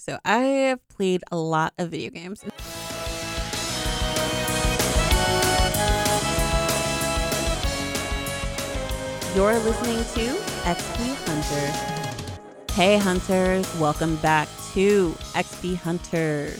so I have played a lot of video games. You're listening to XP Hunter. Hey, hunters, welcome back to XP Hunter.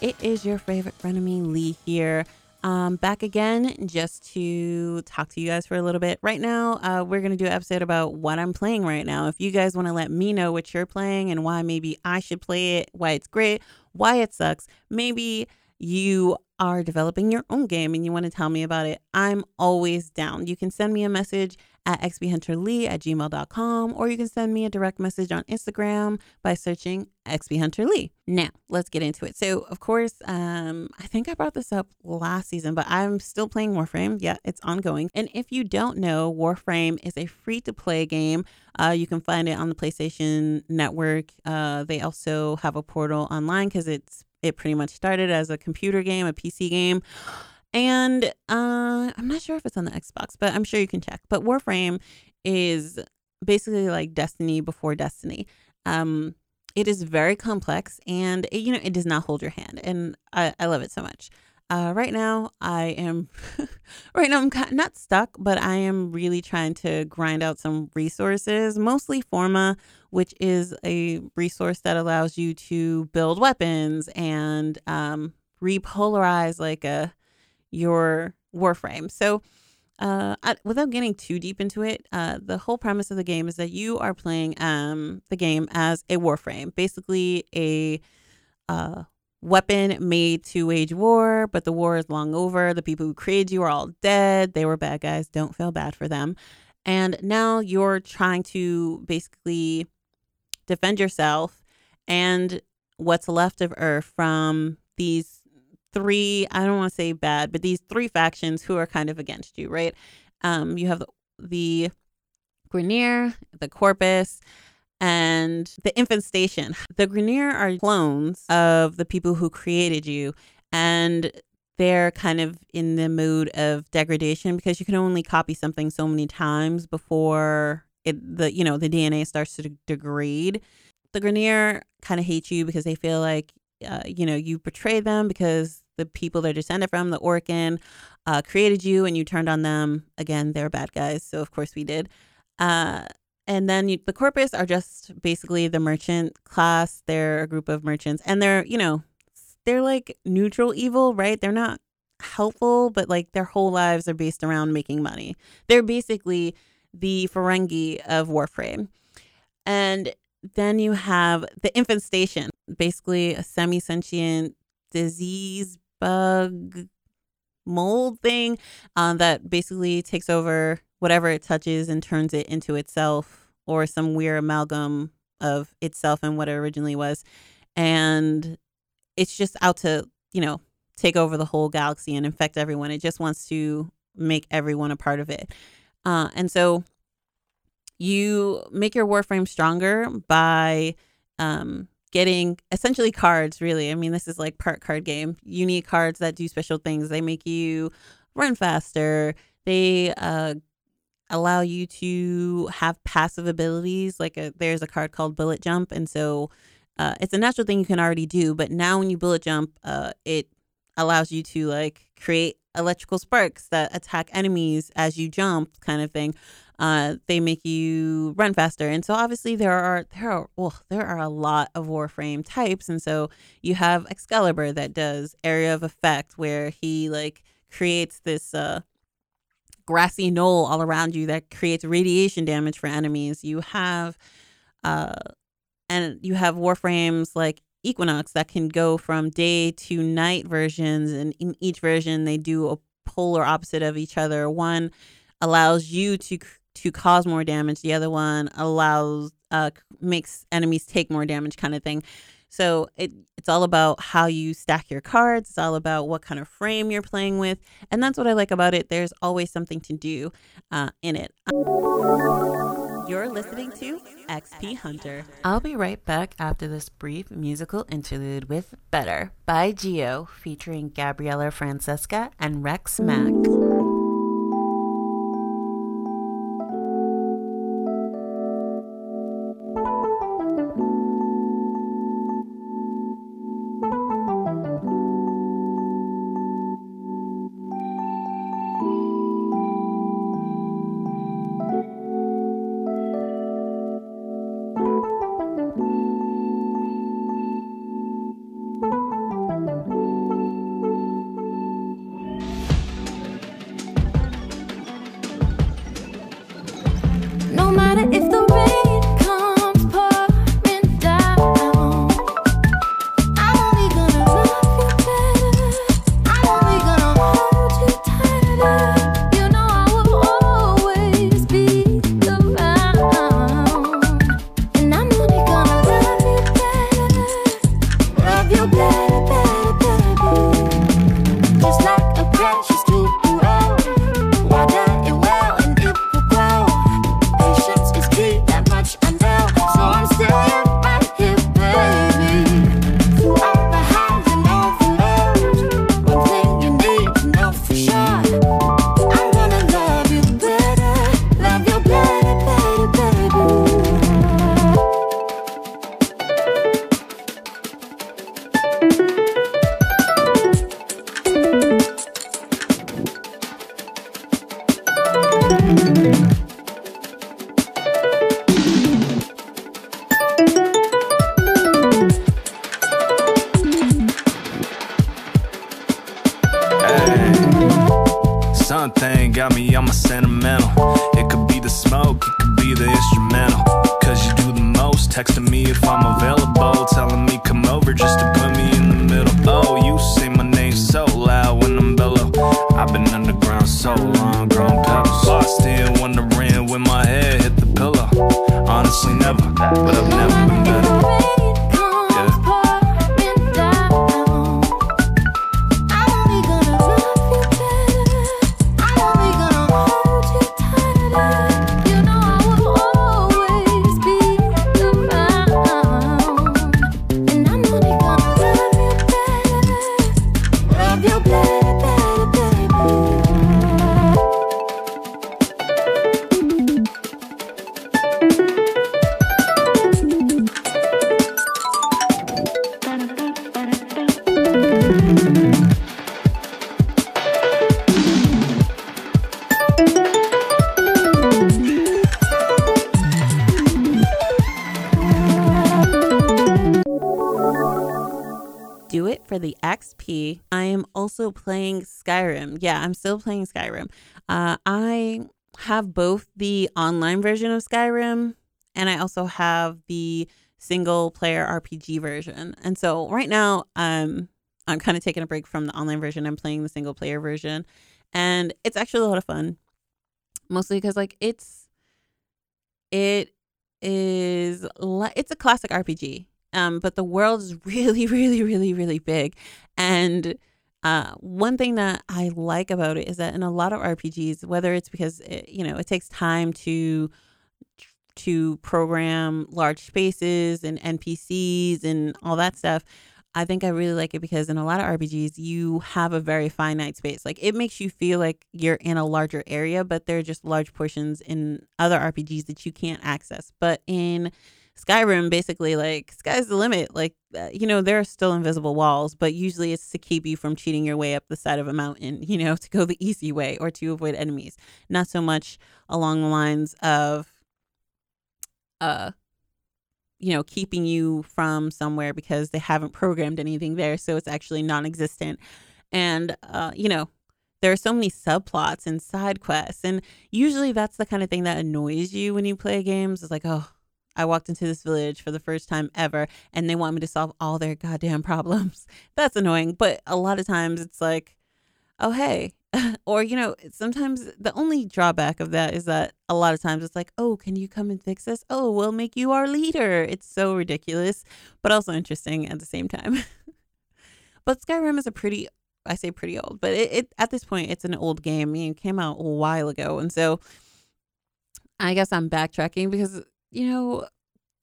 It is your favorite frenemy, Lee here. Um, back again just to talk to you guys for a little bit. Right now, uh, we're going to do an episode about what I'm playing right now. If you guys want to let me know what you're playing and why maybe I should play it, why it's great, why it sucks, maybe you are developing your own game and you want to tell me about it, I'm always down. You can send me a message at xphunterlee at gmail.com or you can send me a direct message on Instagram by searching xphunterlee. Now, let's get into it. So, of course, um, I think I brought this up last season, but I'm still playing Warframe. Yeah, it's ongoing. And if you don't know, Warframe is a free to play game. Uh, you can find it on the PlayStation Network. Uh, they also have a portal online because it's it pretty much started as a computer game, a PC game. And uh, I'm not sure if it's on the Xbox, but I'm sure you can check. But Warframe is basically like Destiny before Destiny. Um, it is very complex and it, you know it does not hold your hand, and I, I love it so much. Uh, right now, I am right now I'm not stuck, but I am really trying to grind out some resources, mostly Forma, which is a resource that allows you to build weapons and um, repolarize like a your Warframe. So, uh, I, without getting too deep into it, uh, the whole premise of the game is that you are playing um the game as a Warframe, basically a uh weapon made to wage war, but the war is long over. The people who created you are all dead. They were bad guys. Don't feel bad for them. And now you're trying to basically defend yourself and what's left of Earth from these three, I don't want to say bad, but these three factions who are kind of against you, right? Um, you have the, the Grineer, the Corpus, and the infestation. The Grineer are clones of the people who created you, and they're kind of in the mood of degradation because you can only copy something so many times before it the you know the DNA starts to degrade. The Grineer kind of hate you because they feel like uh, you know you betrayed them because the people they're descended from, the Orokin, uh, created you and you turned on them. Again, they're bad guys, so of course we did. Uh, and then you, the corpus are just basically the merchant class. They're a group of merchants, and they're you know they're like neutral evil, right? They're not helpful, but like their whole lives are based around making money. They're basically the Ferengi of Warframe. And then you have the infestation, basically a semi sentient disease bug mold thing um, that basically takes over whatever it touches and turns it into itself or some weird amalgam of itself and what it originally was. And it's just out to, you know, take over the whole galaxy and infect everyone. It just wants to make everyone a part of it. Uh, and so you make your warframe stronger by um, getting essentially cards really i mean this is like part card game you need cards that do special things they make you run faster they uh, allow you to have passive abilities like a, there's a card called bullet jump and so uh, it's a natural thing you can already do but now when you bullet jump uh, it allows you to like create electrical sparks that attack enemies as you jump kind of thing uh, they make you run faster, and so obviously there are there are well there are a lot of Warframe types, and so you have Excalibur that does area of effect, where he like creates this uh, grassy knoll all around you that creates radiation damage for enemies. You have uh, and you have Warframes like Equinox that can go from day to night versions, and in each version they do a polar opposite of each other. One allows you to to cause more damage. The other one allows uh makes enemies take more damage kind of thing. So it it's all about how you stack your cards. It's all about what kind of frame you're playing with, and that's what I like about it. There's always something to do uh, in it. You're listening to XP Hunter. I'll be right back after this brief musical interlude with "Better" by Geo, featuring Gabriella Francesca and Rex Mack. I am also playing Skyrim. Yeah, I'm still playing Skyrim. Uh, I have both the online version of Skyrim and I also have the single player RPG version. And so right now, um, I'm kind of taking a break from the online version. I'm playing the single player version, and it's actually a lot of fun. Mostly because like it's it is it's a classic RPG. Um, but the world is really, really, really, really big. And uh, one thing that I like about it is that in a lot of RPGs, whether it's because it, you know it takes time to to program large spaces and NPCs and all that stuff, I think I really like it because in a lot of RPGs, you have a very finite space. Like it makes you feel like you're in a larger area, but there are just large portions in other RPGs that you can't access. But in Skyrim basically like sky's the limit. Like uh, you know there are still invisible walls, but usually it's to keep you from cheating your way up the side of a mountain. You know to go the easy way or to avoid enemies. Not so much along the lines of uh you know keeping you from somewhere because they haven't programmed anything there, so it's actually non-existent. And uh you know there are so many subplots and side quests and usually that's the kind of thing that annoys you when you play games it's like oh I walked into this village for the first time ever and they want me to solve all their goddamn problems. That's annoying. But a lot of times it's like, oh, hey. or, you know, sometimes the only drawback of that is that a lot of times it's like, oh, can you come and fix this? Oh, we'll make you our leader. It's so ridiculous, but also interesting at the same time. but Skyrim is a pretty, I say pretty old, but it, it at this point, it's an old game. I mean, it came out a while ago. And so I guess I'm backtracking because you know,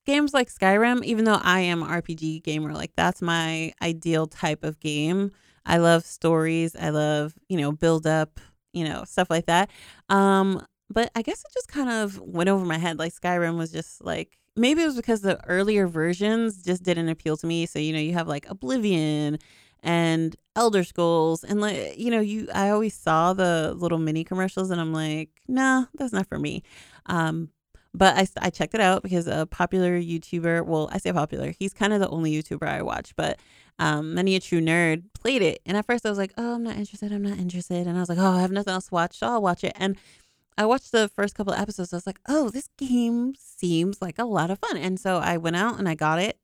games like Skyrim, even though I am RPG gamer, like that's my ideal type of game. I love stories. I love, you know, build up, you know, stuff like that. Um, but I guess it just kind of went over my head. Like Skyrim was just like maybe it was because the earlier versions just didn't appeal to me. So, you know, you have like Oblivion and Elder Scrolls and like you know, you I always saw the little mini commercials and I'm like, nah, that's not for me. Um, but I, I checked it out because a popular YouTuber, well, I say popular, he's kind of the only YouTuber I watch, but um, Many a True Nerd played it. And at first I was like, oh, I'm not interested. I'm not interested. And I was like, oh, I have nothing else to watch. So I'll watch it. And I watched the first couple of episodes. I was like, oh, this game seems like a lot of fun. And so I went out and I got it.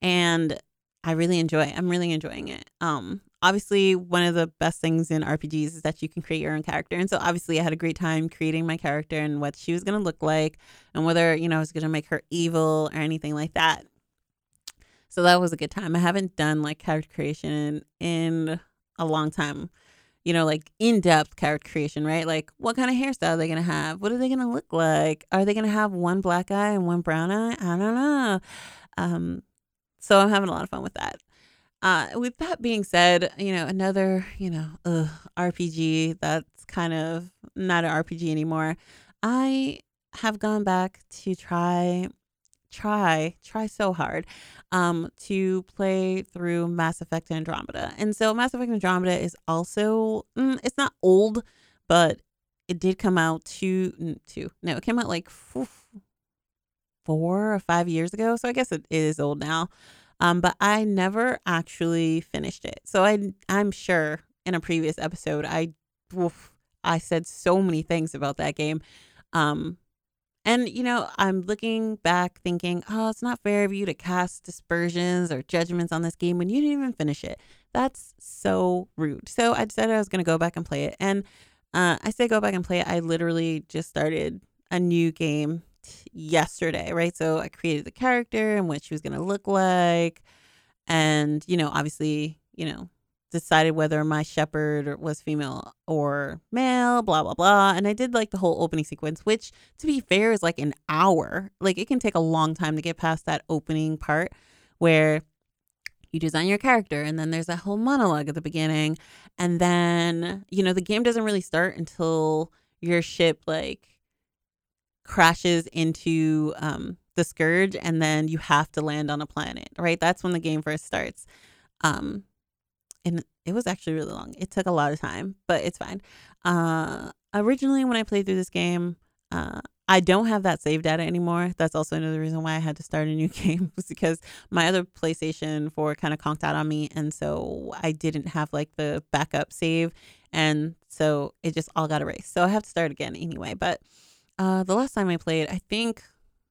And I really enjoy it. I'm really enjoying it. Um, obviously one of the best things in RPGs is that you can create your own character. And so obviously I had a great time creating my character and what she was going to look like and whether, you know, I was going to make her evil or anything like that. So that was a good time. I haven't done like character creation in a long time. You know, like in depth character creation, right? Like, what kind of hairstyle are they going to have? What are they going to look like? Are they going to have one black eye and one brown eye? I don't know. Um, so I'm having a lot of fun with that. Uh, with that being said, you know, another, you know, ugh, RPG that's kind of not an RPG anymore. I have gone back to try, try, try so hard um, to play through Mass Effect Andromeda. And so Mass Effect Andromeda is also, mm, it's not old, but it did come out two, two, no, it came out like four or five years ago. So I guess it is old now. Um, but I never actually finished it. So I I'm sure in a previous episode I oof, I said so many things about that game. Um, and you know, I'm looking back thinking, oh, it's not fair of you to cast dispersions or judgments on this game when you didn't even finish it. That's so rude. So I decided I was gonna go back and play it. And uh, I say go back and play it. I literally just started a new game yesterday, right? So I created the character and what she was gonna look like, and you know, obviously, you know, decided whether my Shepard was female or male, blah, blah, blah. And I did like the whole opening sequence, which to be fair is like an hour. Like it can take a long time to get past that opening part where you design your character and then there's a whole monologue at the beginning. And then, you know, the game doesn't really start until your ship like crashes into um the scourge and then you have to land on a planet, right? That's when the game first starts. Um and it was actually really long. It took a lot of time, but it's fine. Uh, originally, when I played through this game, uh, I don't have that save data anymore. That's also another reason why I had to start a new game was because my other PlayStation 4 kind of conked out on me, and so I didn't have like the backup save, and so it just all got erased. So I have to start again anyway. But uh, the last time I played, I think,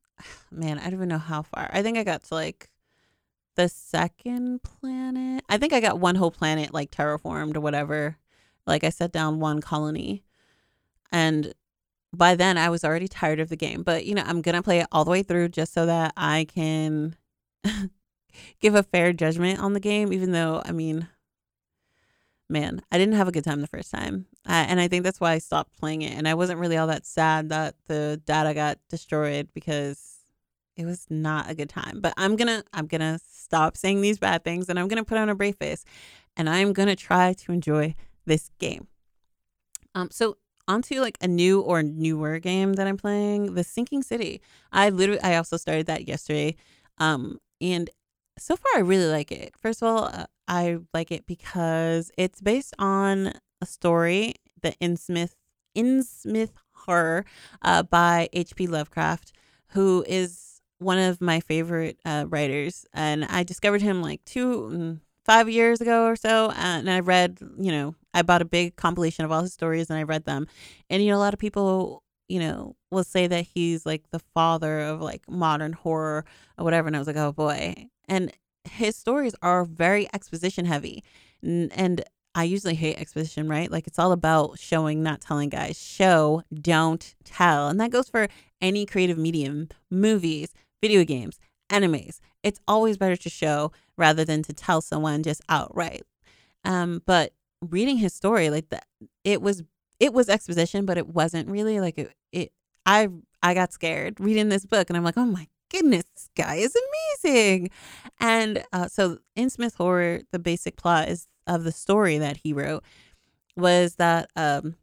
man, I don't even know how far. I think I got to like the second planet. I think I got one whole planet like terraformed or whatever. Like I set down one colony. And by then I was already tired of the game. But you know, I'm gonna play it all the way through just so that I can give a fair judgment on the game, even though I mean man, I didn't have a good time the first time. Uh, and I think that's why I stopped playing it. And I wasn't really all that sad that the data got destroyed because it was not a good time. But I'm gonna I'm gonna stop saying these bad things and I'm gonna put on a brave face and I'm gonna try to enjoy this game. Um so onto like a new or newer game that I'm playing, The Sinking City. I literally I also started that yesterday. Um and so far I really like it. First of all, uh, I like it because it's based on a story, the Innsmouth Innsmouth horror uh, by H.P. Lovecraft, who is one of my favorite uh, writers, and I discovered him like two, mm, five years ago or so. And I read, you know, I bought a big compilation of all his stories, and I read them. And you know, a lot of people, you know, will say that he's like the father of like modern horror or whatever. And I was like, oh boy. And his stories are very exposition heavy, and I usually hate exposition, right? Like it's all about showing, not telling guys. Show, don't tell. And that goes for any creative medium, movies, video games, animes. It's always better to show rather than to tell someone just outright. Um, but reading his story, like that, it was it was exposition, but it wasn't really like it. it I I got scared reading this book, and I'm like, oh my goodness, this guy is amazing. And uh, so Innsmouth Horror, the basic plot is of the story that he wrote was that um,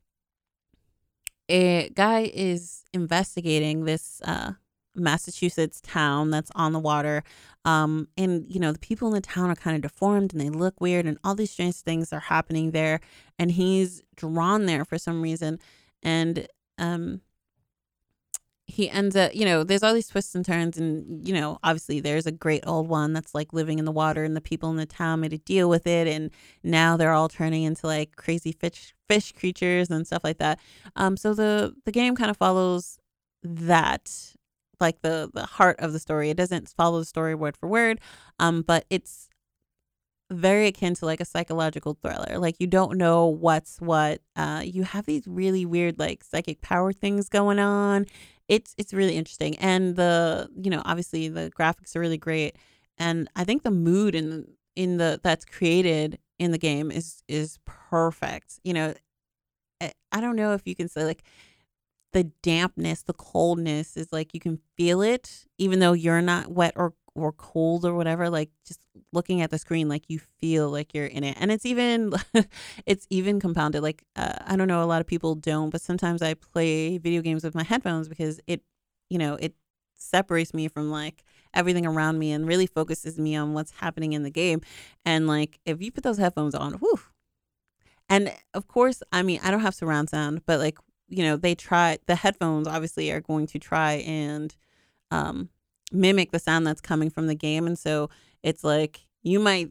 a guy is investigating this uh, Massachusetts town that's on the water. Um, and, you know, the people in the town are kind of deformed and they look weird, and all these strange things are happening there. And he's drawn there for some reason. And, um, he ends up, you know, there's all these twists and turns, and you know, obviously there's a great old one that's like living in the water, and the people in the town made a deal with it, and now they're all turning into like crazy fish fish creatures and stuff like that. Um, so the the game kind of follows that like the the heart of the story. It doesn't follow the story word for word, um, but it's very akin to like a psychological thriller. Like you don't know what's what. Uh, you have these really weird like psychic power things going on. It's it's really interesting, and the you know obviously the graphics are really great, and I think the mood in in the that's created in the game is is perfect. You know, I, I don't know if you can say like the dampness, the coldness is like you can feel it, even though you're not wet or or cold or whatever. Like just looking at the screen, like you feel like you're in it, and it's even it's even compounded. Like uh, I don't know, a lot of people don't, but sometimes I play video games with my headphones because it, you know, it separates me from like everything around me and really focuses me on what's happening in the game. And like if you put those headphones on, whew. And of course, I mean, I don't have surround sound, but like you know, they try the headphones obviously are going to try and um, mimic the sound that's coming from the game. And so it's like you might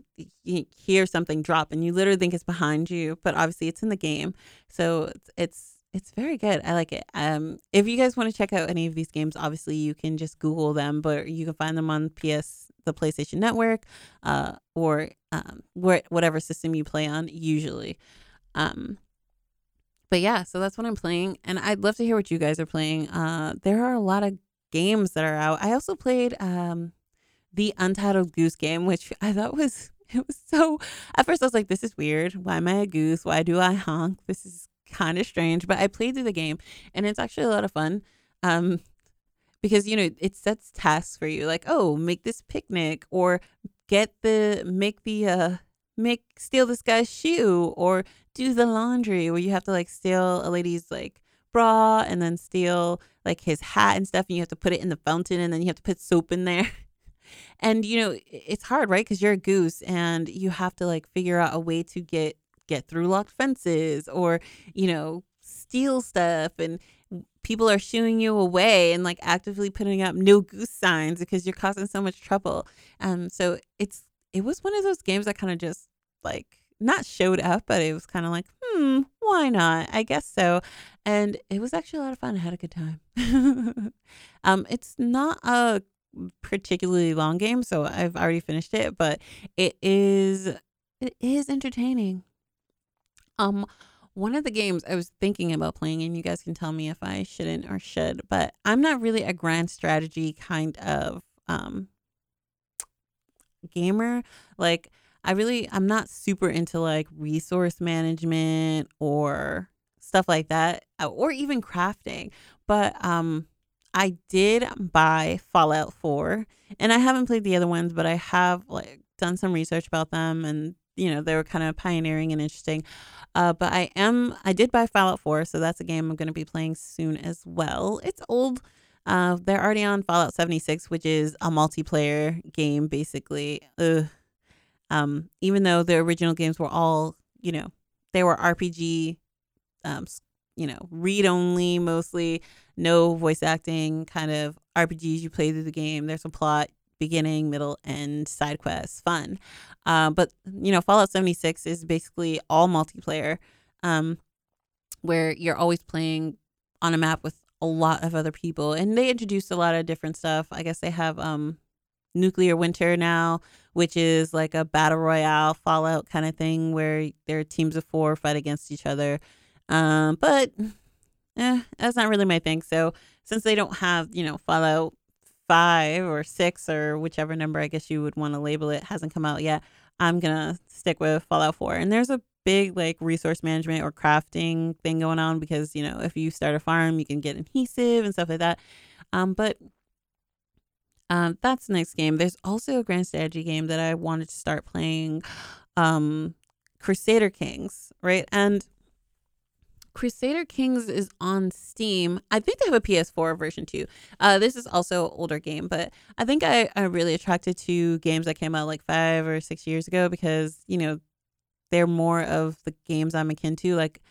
hear something drop and you literally think it's behind you, but obviously it's in the game. So it's, it's it's very good. I like it. Um, if you guys want to check out any of these games, obviously you can just Google them, but you can find them on PS, the PlayStation Network, uh, or um, whatever system you play on. Usually, um, but yeah, so that's what I'm playing, and I'd love to hear what you guys are playing. Uh, there are a lot of games that are out. I also played um, the Untitled Goose Game, which I thought was it was so. At first, I was like, "This is weird. Why am I a goose? Why do I honk? This is kind of strange." But I played through the game, and it's actually a lot of fun. Um, because you know it sets tasks for you, like, "Oh, make this picnic," or get the make the uh make steal this guy's shoe, or do the laundry, where you have to like steal a lady's like bra and then steal like his hat and stuff, and you have to put it in the fountain, and then you have to put soap in there. and you know it's hard right because you're a goose and you have to like figure out a way to get get through locked fences or you know steal stuff and people are shooing you away and like actively putting up no goose signs because you're causing so much trouble um so it's it was one of those games that kind of just like not showed up but it was kind of like hmm why not i guess so and it was actually a lot of fun i had a good time um it's not a particularly long game, so I've already finished it, but it is it is entertaining. Um one of the games I was thinking about playing, and you guys can tell me if I shouldn't or should, but I'm not really a grand strategy kind of um gamer. Like I really I'm not super into like resource management or stuff like that uh, or even crafting. But um I did buy Fallout 4 and I haven't played the other ones, but I have like done some research about them and you know, they were kind of pioneering and interesting. Uh, but I am I did buy Fallout 4, so that's a game I'm going to be playing soon as well. It's old. Uh, they're already on Fallout 76, which is a multiplayer game basically. Ugh. Um, even though the original games were all, you know, they were RPG um, you know, read only mostly, no voice acting, kind of RPGs you play through the game. There's a plot, beginning, middle, end, side quests, fun. Uh, but, you know, Fallout 76 is basically all multiplayer, um, where you're always playing on a map with a lot of other people. And they introduced a lot of different stuff. I guess they have um, Nuclear Winter now, which is like a battle royale Fallout kind of thing where there are teams of four fight against each other. Um, but eh, that's not really my thing. So since they don't have, you know, Fallout 5 or 6 or whichever number I guess you would want to label it hasn't come out yet, I'm to stick with Fallout 4. And there's a big like resource management or crafting thing going on because, you know, if you start a farm, you can get adhesive and stuff like that. Um, but um, that's the next game. There's also a grand strategy game that I wanted to start playing, um, Crusader Kings, right? And Crusader Kings is on Steam. I think they have a PS4 version too. Uh, this is also an older game, but I think I, I'm really attracted to games that came out like five or six years ago because, you know, they're more of the games I'm akin to. Like,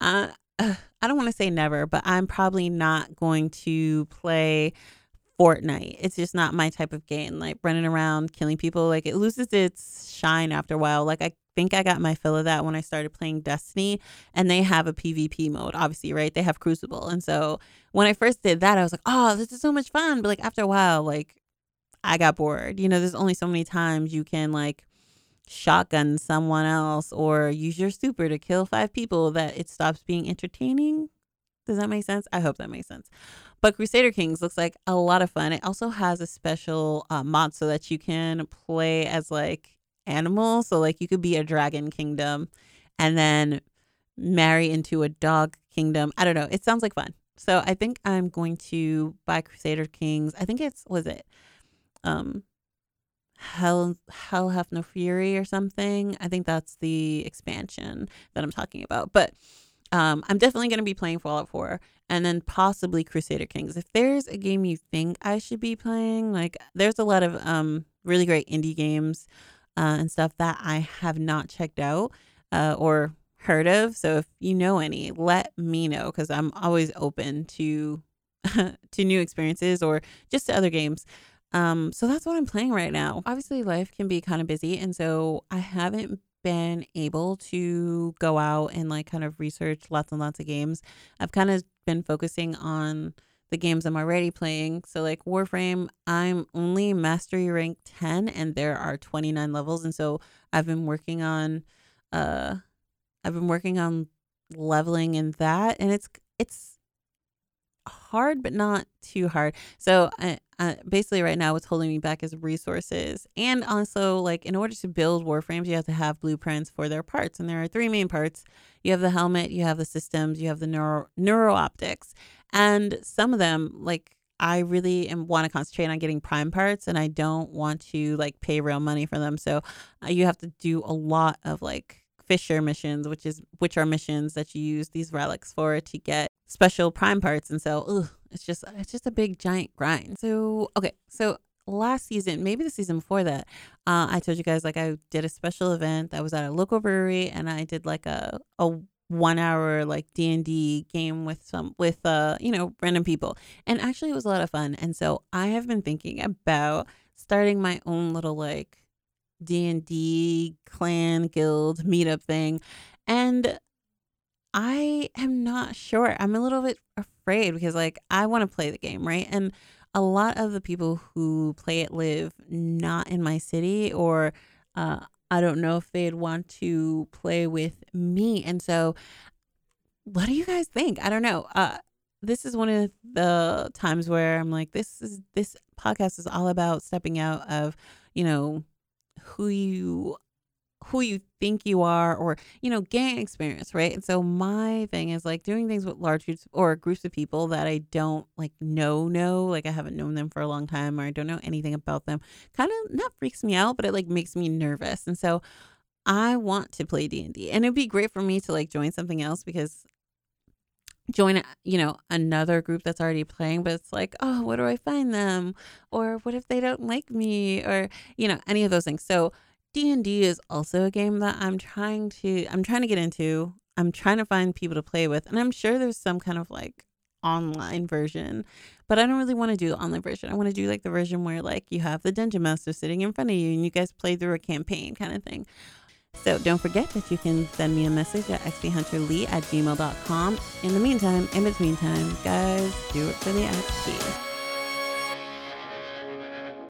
uh, I don't want to say never, but I'm probably not going to play Fortnite. It's just not my type of game. Like running around killing people, like it loses its shine after a while. Like I think I got my fill of that when I started playing Destiny, and they have a PvP mode, obviously, right? They have Crucible, and so when I first did that, I was like, oh, this is so much fun. But like after a while, like I got bored. You know, there's only so many times you can like shotgun someone else or use your super to kill five people that it stops being entertaining. Does that make sense? I hope that makes sense. But Crusader Kings looks like a lot of fun. It also has a special uh, mod so that you can play as like animals. So like you could be a dragon kingdom and then marry into a dog kingdom. I don't know. It sounds like fun. So I think I'm going to buy Crusader Kings. I think it's was it um Hell Hell Have No Fury or something. I think that's the expansion that I'm talking about. But um I'm definitely going to be playing Fallout 4 and then possibly Crusader Kings. If there's a game you think I should be playing, like there's a lot of um really great indie games uh, and stuff that I have not checked out uh, or heard of. So if you know any, let me know because I'm always open to to new experiences or just to other games. Um, so that's what I'm playing right now. Obviously, life can be kind of busy, and so I haven't been able to go out and like kind of research lots and lots of games. I've kind of been focusing on the games I'm already playing. So like Warframe, I'm only mastery rank 10 and there are 29 levels and so I've been working on uh I've been working on leveling in that and it's it's hard but not too hard. So I, uh, basically right now what's holding me back is resources. And also like in order to build warframes you have to have blueprints for their parts. And there are three main parts. You have the helmet you have the systems you have the neuro neuro optics. And some of them like i really am, want to concentrate on getting prime parts and i don't want to like pay real money for them. So uh, you have to do a lot of like Fissure missions, which is which are missions that you use these relics for to get special prime parts. And so, ugh, it's just it's just a big giant grind. So okay, so last season, maybe the season before that, uh, I told you guys like I did a special event. I was at a local brewery and I did like a a one hour like D and D game with some with uh you know random people, and actually it was a lot of fun. And so I have been thinking about starting my own little like D and D clan guild meetup thing, and I am not sure. I'm a little bit afraid because like I want to play the game, right? And a lot of the people who play it live not in my city or uh, I don't know if they'd want to play with me. And so what do you guys think? I don't know. Uh, this is one of the times where I'm like, this is this podcast is all about stepping out of, you know, who you who you think you are or you know gain experience right? And so my thing is like doing things with large groups or groups of people that i don't like know know like i haven't known them for a long time or i don't know anything about them kind of not freaks me out but it like makes me nervous. And so i want to play d&d and it'd be great for me to like join something else because join you know another group that's already playing but it's like oh where do i find them? or what if they don't like me? or you know any of those things. So D&D is also a game that I'm trying to I'm trying to get into. I'm trying to find people to play with and I'm sure there's some kind of like online version, but I don't really want to do the online version. I want to do like the version where like you have the dungeon master sitting in front of you and you guys play through a campaign kind of thing. So don't forget that you can send me a message at xphunterlee at gmail.com. In the meantime, in between time, guys, do it for the XP.